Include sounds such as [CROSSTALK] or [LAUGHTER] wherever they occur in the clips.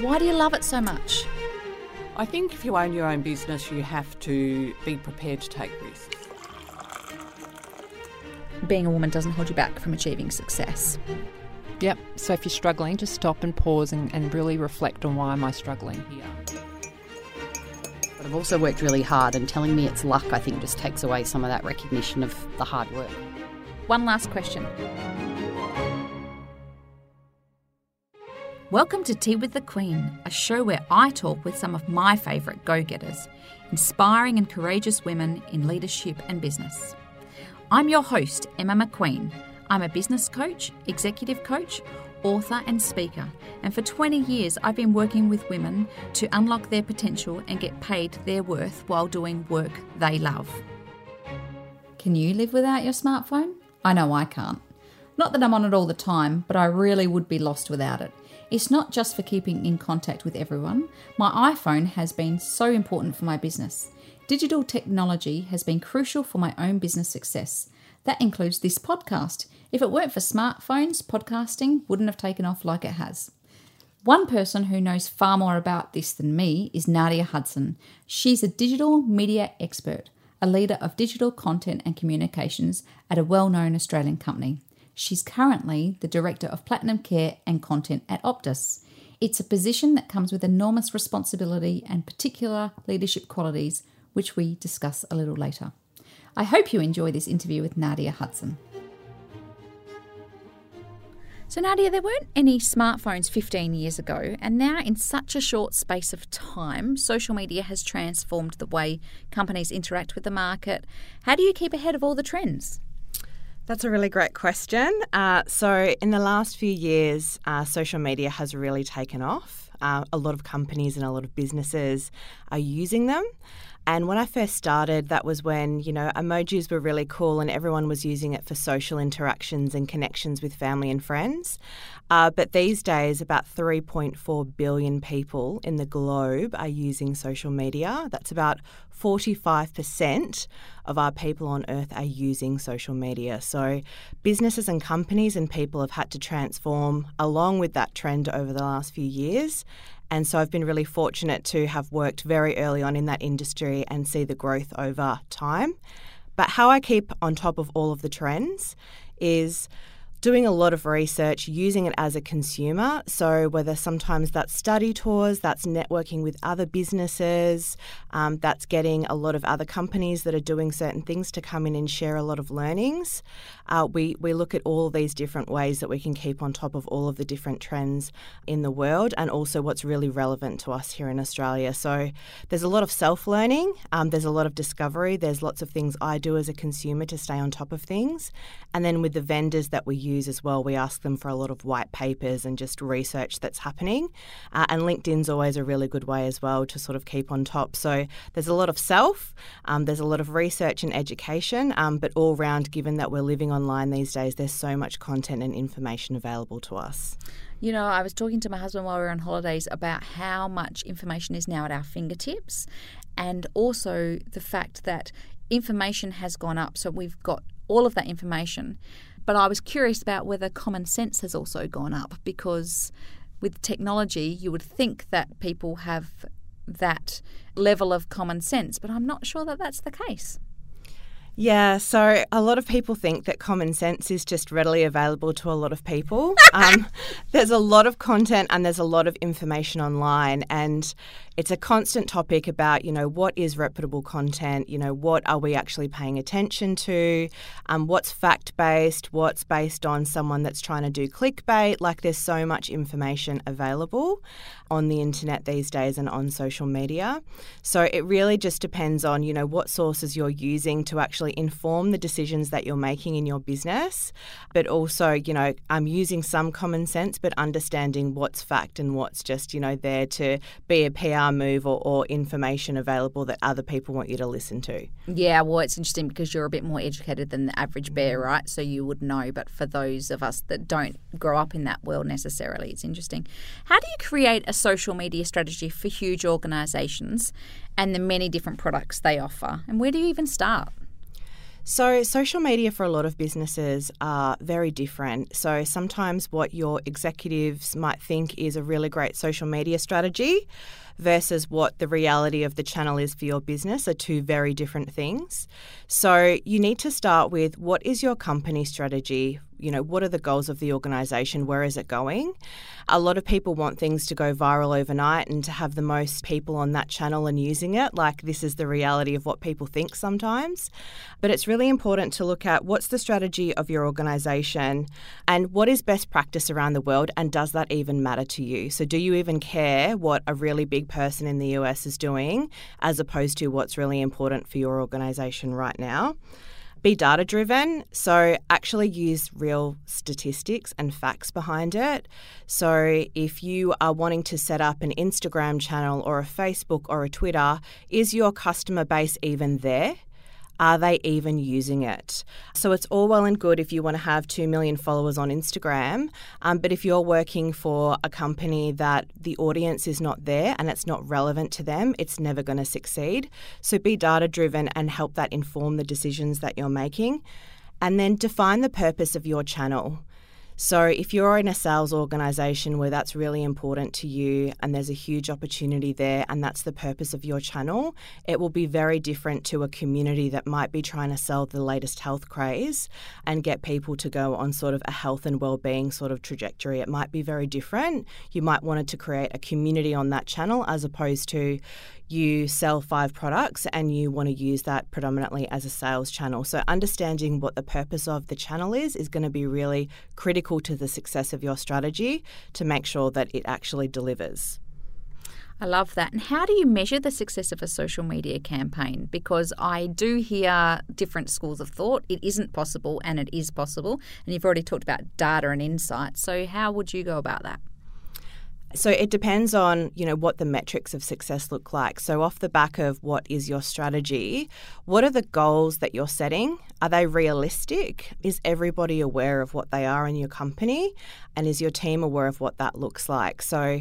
Why do you love it so much? I think if you own your own business, you have to be prepared to take risks. Being a woman doesn't hold you back from achieving success. Yep. So if you're struggling, just stop and pause and, and really reflect on why am I struggling here. But I've also worked really hard, and telling me it's luck, I think, just takes away some of that recognition of the hard work. One last question. Welcome to Tea with the Queen, a show where I talk with some of my favourite go getters, inspiring and courageous women in leadership and business. I'm your host, Emma McQueen. I'm a business coach, executive coach, author, and speaker, and for 20 years I've been working with women to unlock their potential and get paid their worth while doing work they love. Can you live without your smartphone? I know I can't. Not that I'm on it all the time, but I really would be lost without it. It's not just for keeping in contact with everyone. My iPhone has been so important for my business. Digital technology has been crucial for my own business success. That includes this podcast. If it weren't for smartphones, podcasting wouldn't have taken off like it has. One person who knows far more about this than me is Nadia Hudson. She's a digital media expert, a leader of digital content and communications at a well known Australian company. She's currently the Director of Platinum Care and Content at Optus. It's a position that comes with enormous responsibility and particular leadership qualities, which we discuss a little later. I hope you enjoy this interview with Nadia Hudson. So, Nadia, there weren't any smartphones 15 years ago, and now, in such a short space of time, social media has transformed the way companies interact with the market. How do you keep ahead of all the trends? That's a really great question. Uh, so, in the last few years, uh, social media has really taken off. Uh, a lot of companies and a lot of businesses are using them. And when I first started, that was when, you know, emojis were really cool and everyone was using it for social interactions and connections with family and friends. Uh, but these days, about 3.4 billion people in the globe are using social media. That's about 45% of our people on earth are using social media. So, businesses and companies and people have had to transform along with that trend over the last few years. And so I've been really fortunate to have worked very early on in that industry and see the growth over time. But how I keep on top of all of the trends is doing a lot of research, using it as a consumer. So, whether sometimes that's study tours, that's networking with other businesses, um, that's getting a lot of other companies that are doing certain things to come in and share a lot of learnings. Uh, we, we look at all these different ways that we can keep on top of all of the different trends in the world and also what's really relevant to us here in Australia. So, there's a lot of self learning, um, there's a lot of discovery, there's lots of things I do as a consumer to stay on top of things. And then with the vendors that we use as well, we ask them for a lot of white papers and just research that's happening. Uh, and LinkedIn's always a really good way as well to sort of keep on top. So there's a lot of self, um, there's a lot of research and education, um, but all round, given that we're living online these days, there's so much content and information available to us. You know, I was talking to my husband while we were on holidays about how much information is now at our fingertips, and also the fact that information has gone up. So we've got all of that information. But I was curious about whether common sense has also gone up because with technology, you would think that people have that level of common sense, but I'm not sure that that's the case. Yeah, so a lot of people think that common sense is just readily available to a lot of people. [LAUGHS] Um, there's a lot of content and there's a lot of information online, and it's a constant topic about, you know, what is reputable content? You know, what are we actually paying attention to? Um, what's fact based? What's based on someone that's trying to do clickbait? Like, there's so much information available on the internet these days and on social media. So it really just depends on, you know, what sources you're using to actually inform the decisions that you're making in your business. But also, you know, I'm using some common sense, but understanding what's fact and what's just, you know, there to be a PR move or, or, information available that other people want you to listen to. Yeah, well, it's interesting because you're a bit more educated than the average bear, mm. right? So you would know. But for those of us that don't grow up in that world necessarily, it's interesting. How do you create a social media strategy for huge organisations and the many different products they offer? And where do you even start? So, social media for a lot of businesses are very different. So, sometimes what your executives might think is a really great social media strategy versus what the reality of the channel is for your business are two very different things. So, you need to start with what is your company strategy you know, what are the goals of the organisation? Where is it going? A lot of people want things to go viral overnight and to have the most people on that channel and using it. Like, this is the reality of what people think sometimes. But it's really important to look at what's the strategy of your organisation and what is best practice around the world, and does that even matter to you? So, do you even care what a really big person in the US is doing as opposed to what's really important for your organisation right now? be data driven. So, actually use real statistics and facts behind it. So, if you are wanting to set up an Instagram channel or a Facebook or a Twitter, is your customer base even there? Are they even using it? So it's all well and good if you want to have 2 million followers on Instagram, um, but if you're working for a company that the audience is not there and it's not relevant to them, it's never going to succeed. So be data driven and help that inform the decisions that you're making. And then define the purpose of your channel. So, if you're in a sales organization where that's really important to you and there's a huge opportunity there, and that's the purpose of your channel, it will be very different to a community that might be trying to sell the latest health craze and get people to go on sort of a health and well-being sort of trajectory. It might be very different. You might want to create a community on that channel as opposed to, you sell five products and you want to use that predominantly as a sales channel. So, understanding what the purpose of the channel is is going to be really critical to the success of your strategy to make sure that it actually delivers. I love that. And how do you measure the success of a social media campaign? Because I do hear different schools of thought. It isn't possible and it is possible. And you've already talked about data and insight. So, how would you go about that? So it depends on, you know, what the metrics of success look like. So off the back of what is your strategy, what are the goals that you're setting? Are they realistic? Is everybody aware of what they are in your company? And is your team aware of what that looks like? So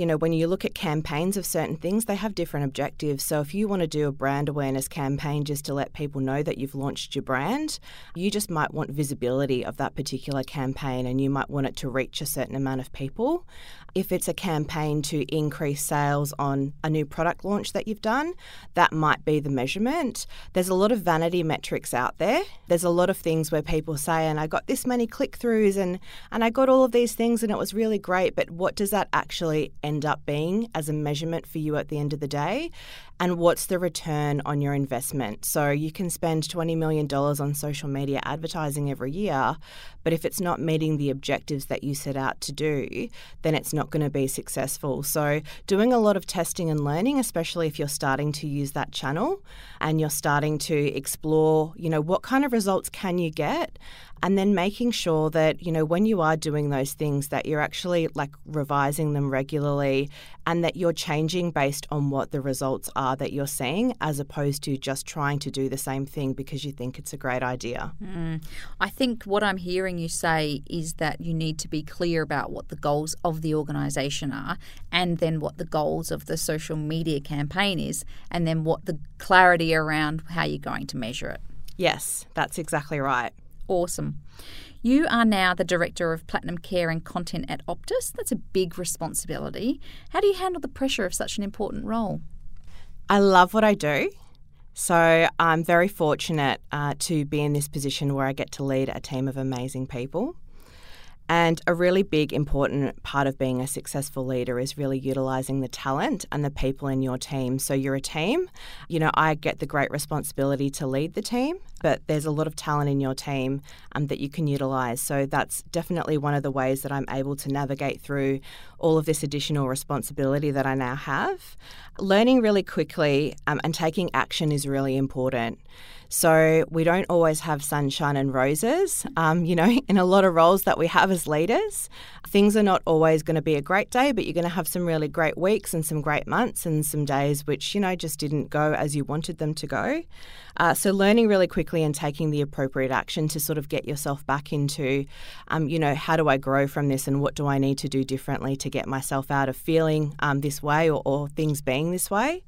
you know, when you look at campaigns of certain things, they have different objectives. So if you want to do a brand awareness campaign just to let people know that you've launched your brand, you just might want visibility of that particular campaign and you might want it to reach a certain amount of people. If it's a campaign to increase sales on a new product launch that you've done, that might be the measurement. There's a lot of vanity metrics out there. There's a lot of things where people say, and I got this many click throughs and, and I got all of these things and it was really great, but what does that actually end up being as a measurement for you at the end of the day? And what's the return on your investment? So you can spend $20 million on social media advertising every year, but if it's not meeting the objectives that you set out to do, then it's not going to be successful. So doing a lot of testing and learning, especially if you're starting to use that channel and you're starting to explore, you know, what kind of results can you get? and then making sure that you know when you are doing those things that you're actually like revising them regularly and that you're changing based on what the results are that you're seeing as opposed to just trying to do the same thing because you think it's a great idea. Mm. I think what I'm hearing you say is that you need to be clear about what the goals of the organisation are and then what the goals of the social media campaign is and then what the clarity around how you're going to measure it. Yes, that's exactly right awesome. You are now the Director of Platinum Care and Content at Optus. That's a big responsibility. How do you handle the pressure of such an important role? I love what I do. So I'm very fortunate uh, to be in this position where I get to lead a team of amazing people. And a really big, important part of being a successful leader is really utilizing the talent and the people in your team. So you're a team. You know, I get the great responsibility to lead the team, but there's a lot of talent in your team um, that you can utilize. So that's definitely one of the ways that I'm able to navigate through all of this additional responsibility that I now have. Learning really quickly um, and taking action is really important. So we don't always have sunshine and roses. Um, you know, [LAUGHS] in a lot of roles that we have as leaders, things are not always going to be a great day, but you're going to have some really great weeks and some great months and some days which, you know, just didn't go as you wanted them to go. Uh, so learning really quickly and taking the appropriate action to sort of get yourself back into, um, you know, how do I grow from this and what do I need to do differently to get myself out of feeling um, this way or, or things being this way.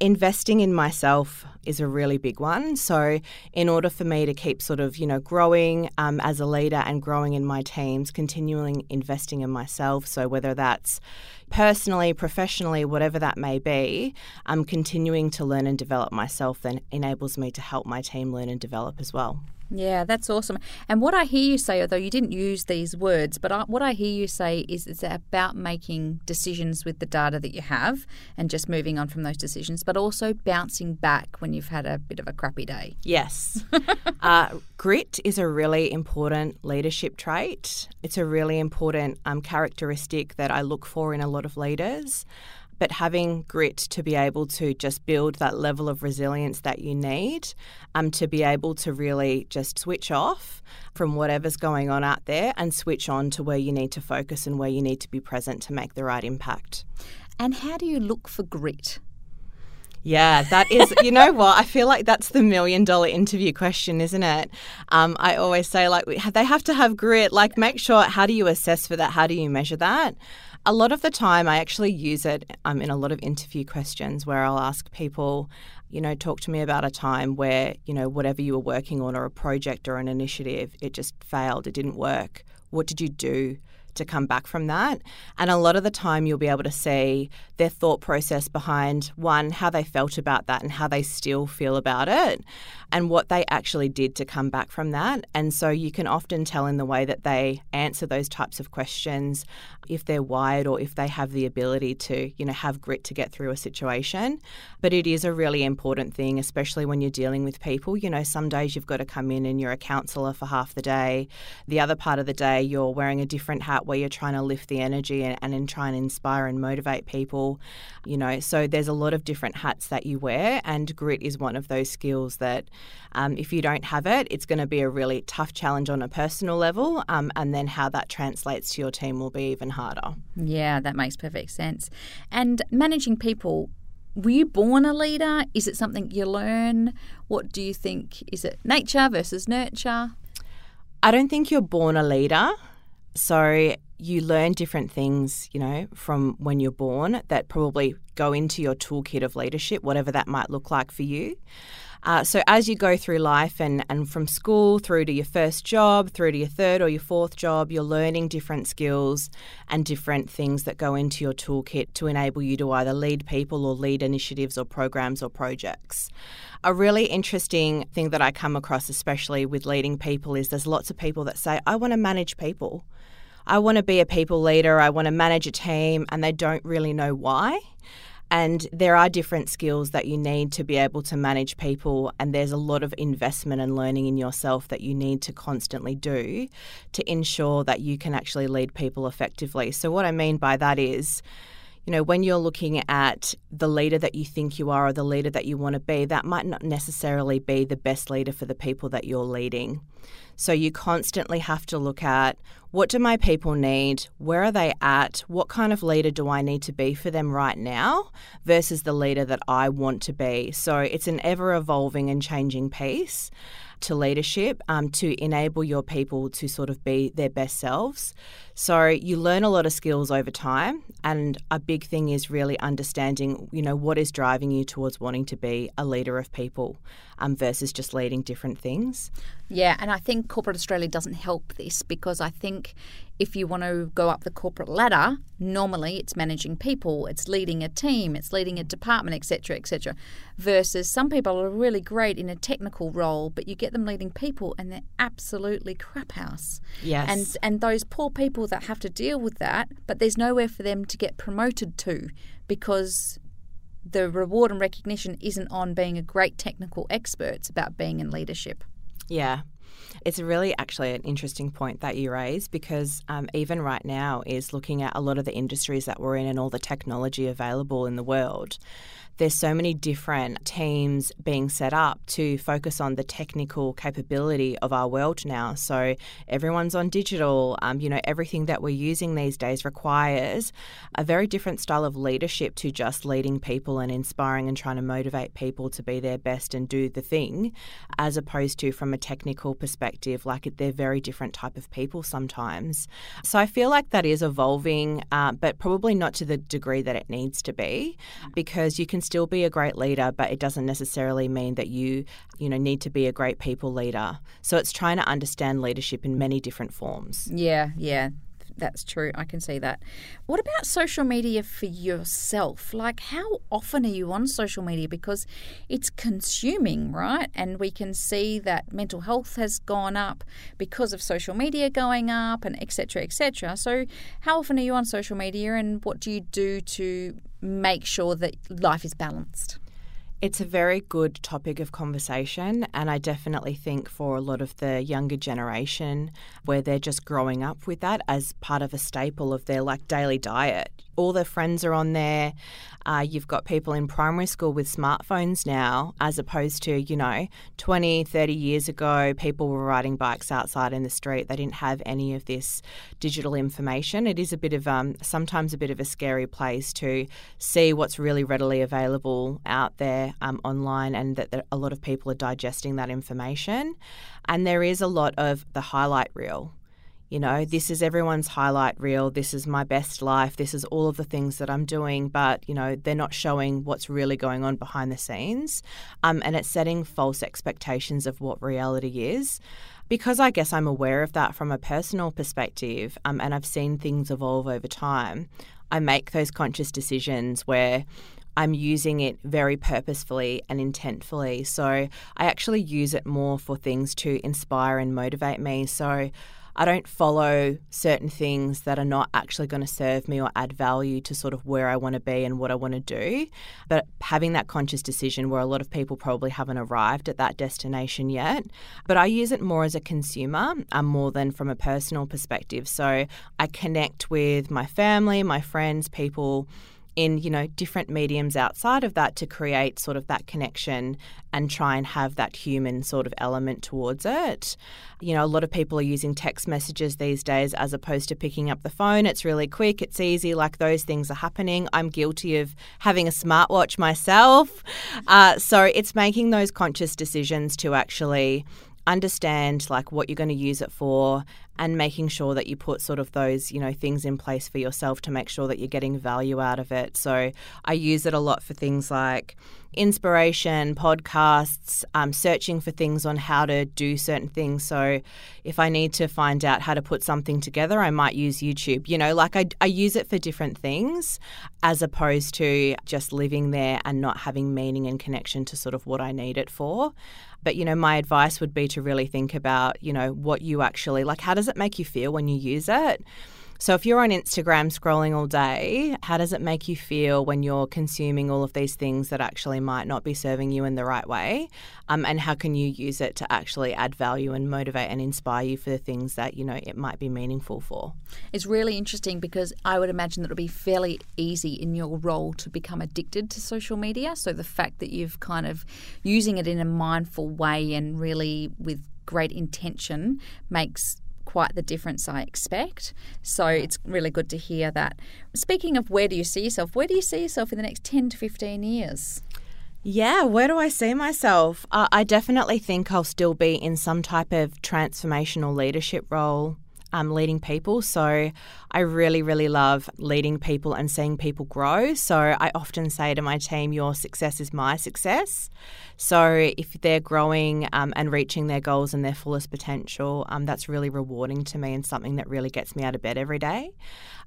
Investing in myself is a really big one. So, in order for me to keep sort of, you know, growing um, as a leader and growing in my teams, continuing investing in myself. So, whether that's personally, professionally, whatever that may be, I'm continuing to learn and develop myself then enables me to help my team learn and develop as well. Yeah, that's awesome. And what I hear you say, although you didn't use these words, but I, what I hear you say is it's about making decisions with the data that you have and just moving on from those decisions, but also bouncing back when you've had a bit of a crappy day. Yes. [LAUGHS] uh, grit is a really important leadership trait. It's a really important um, characteristic that I look for in a lot of leaders but having grit to be able to just build that level of resilience that you need um, to be able to really just switch off from whatever's going on out there and switch on to where you need to focus and where you need to be present to make the right impact. And how do you look for grit? Yeah, that is, you know what? I feel like that's the million dollar interview question, isn't it? Um, I always say, like, they have to have grit. Like, make sure, how do you assess for that? How do you measure that? A lot of the time, I actually use it um, in a lot of interview questions where I'll ask people, you know, talk to me about a time where, you know, whatever you were working on or a project or an initiative, it just failed, it didn't work. What did you do? To come back from that. And a lot of the time, you'll be able to see their thought process behind one, how they felt about that and how they still feel about it, and what they actually did to come back from that. And so you can often tell in the way that they answer those types of questions if they're wired or if they have the ability to, you know, have grit to get through a situation. But it is a really important thing, especially when you're dealing with people. You know, some days you've got to come in and you're a counsellor for half the day. The other part of the day, you're wearing a different hat where you're trying to lift the energy and, and try and inspire and motivate people. You know, so there's a lot of different hats that you wear, and grit is one of those skills that um, if you don't have it, it's going to be a really tough challenge on a personal level, um, and then how that translates to your team will be even harder. Yeah, that makes perfect sense. And managing people, were you born a leader? Is it something you learn? What do you think? Is it nature versus nurture? I don't think you're born a leader. So you learn different things, you know, from when you're born that probably go into your toolkit of leadership, whatever that might look like for you. Uh, so as you go through life and, and from school through to your first job, through to your third or your fourth job, you're learning different skills and different things that go into your toolkit to enable you to either lead people or lead initiatives or programs or projects. A really interesting thing that I come across, especially with leading people, is there's lots of people that say, I want to manage people. I want to be a people leader, I want to manage a team, and they don't really know why. And there are different skills that you need to be able to manage people, and there's a lot of investment and learning in yourself that you need to constantly do to ensure that you can actually lead people effectively. So, what I mean by that is, you know, when you're looking at the leader that you think you are or the leader that you want to be, that might not necessarily be the best leader for the people that you're leading. So you constantly have to look at what do my people need? Where are they at? What kind of leader do I need to be for them right now versus the leader that I want to be? So it's an ever evolving and changing piece to leadership um, to enable your people to sort of be their best selves. So you learn a lot of skills over time, and a big thing is really understanding, you know, what is driving you towards wanting to be a leader of people um, versus just leading different things. Yeah, and I think corporate Australia doesn't help this because I think if you want to go up the corporate ladder, normally it's managing people, it's leading a team, it's leading a department, etc., etc. Versus some people are really great in a technical role, but you get them leading people and they're absolutely crap house. Yes. And and those poor people that have to deal with that, but there's nowhere for them to get promoted to because the reward and recognition isn't on being a great technical expert, it's about being in leadership. Yeah. It's really actually an interesting point that you raise because um, even right now is looking at a lot of the industries that we're in and all the technology available in the world there's so many different teams being set up to focus on the technical capability of our world now. So everyone's on digital. Um, you know, everything that we're using these days requires a very different style of leadership to just leading people and inspiring and trying to motivate people to be their best and do the thing, as opposed to from a technical perspective, like they're very different type of people sometimes. So I feel like that is evolving, uh, but probably not to the degree that it needs to be, because you can still be a great leader, but it doesn't necessarily mean that you, you know, need to be a great people leader. So it's trying to understand leadership in many different forms. Yeah, yeah that's true. I can see that. What about social media for yourself? Like, how often are you on social media? Because it's consuming, right? And we can see that mental health has gone up because of social media going up, and etc. etc. So, how often are you on social media, and what do you do to make sure that life is balanced? It's a very good topic of conversation, and I definitely think for a lot of the younger generation, where they're just growing up with that as part of a staple of their like daily diet, all their friends are on there. Uh, you've got people in primary school with smartphones now, as opposed to, you know, 20, 30 years ago, people were riding bikes outside in the street. They didn't have any of this digital information. It is a bit of, um, sometimes a bit of a scary place to see what's really readily available out there um, online and that, that a lot of people are digesting that information. And there is a lot of the highlight reel you know, this is everyone's highlight reel. This is my best life. This is all of the things that I'm doing, but, you know, they're not showing what's really going on behind the scenes. Um, and it's setting false expectations of what reality is. Because I guess I'm aware of that from a personal perspective um, and I've seen things evolve over time, I make those conscious decisions where I'm using it very purposefully and intentfully. So I actually use it more for things to inspire and motivate me. So I don't follow certain things that are not actually going to serve me or add value to sort of where I want to be and what I want to do. But having that conscious decision where a lot of people probably haven't arrived at that destination yet. But I use it more as a consumer um, more than from a personal perspective. So I connect with my family, my friends, people in you know different mediums outside of that to create sort of that connection and try and have that human sort of element towards it. You know, a lot of people are using text messages these days as opposed to picking up the phone. It's really quick, it's easy, like those things are happening. I'm guilty of having a smartwatch myself. Uh, so it's making those conscious decisions to actually understand like what you're going to use it for and making sure that you put sort of those you know things in place for yourself to make sure that you're getting value out of it. So i use it a lot for things like inspiration podcasts um, searching for things on how to do certain things. So if i need to find out how to put something together i might use youtube. You know like i, I use it for different things as opposed to just living there and not having meaning and connection to sort of what i need it for. But, you know, my advice would be to really think about, you know, what you actually like. How does it make you feel when you use it? So if you're on Instagram scrolling all day, how does it make you feel when you're consuming all of these things that actually might not be serving you in the right way? Um, and how can you use it to actually add value and motivate and inspire you for the things that you know it might be meaningful for? It's really interesting because I would imagine that it would be fairly easy in your role to become addicted to social media. So the fact that you've kind of using it in a mindful way and really with great intention makes quite the difference I expect. So it's really good to hear that. Speaking of where do you see yourself, where do you see yourself in the next 10 to 15 years? Yeah, where do I see myself? Uh, I definitely think I'll still be in some type of transformational leadership role um, leading people. So I really, really love leading people and seeing people grow. So I often say to my team, Your success is my success. So if they're growing um, and reaching their goals and their fullest potential, um, that's really rewarding to me and something that really gets me out of bed every day.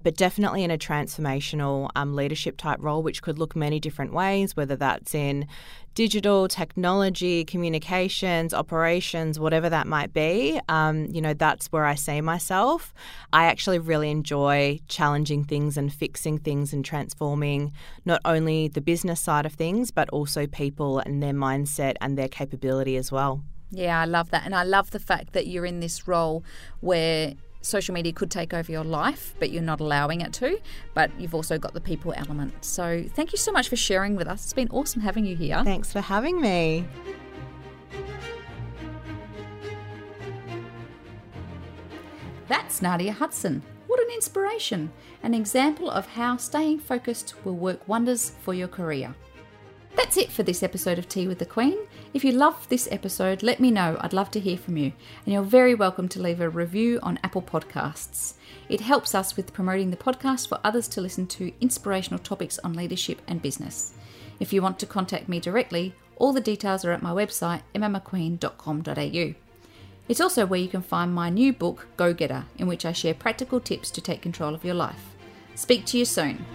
But definitely in a transformational um, leadership type role, which could look many different ways, whether that's in digital technology, communications, operations, whatever that might be, um, you know, that's where I see myself. I actually really enjoy challenging things and fixing things and transforming not only the business side of things, but also people and their mindset and their capability as well. Yeah, I love that. And I love the fact that you're in this role where social media could take over your life, but you're not allowing it to. But you've also got the people element. So thank you so much for sharing with us. It's been awesome having you here. Thanks for having me. That's Nadia Hudson. What an inspiration! An example of how staying focused will work wonders for your career. That's it for this episode of Tea with the Queen. If you love this episode, let me know. I'd love to hear from you. And you're very welcome to leave a review on Apple Podcasts. It helps us with promoting the podcast for others to listen to inspirational topics on leadership and business. If you want to contact me directly, all the details are at my website, emmamcqueen.com.au. It's also where you can find my new book, Go Getter, in which I share practical tips to take control of your life. Speak to you soon.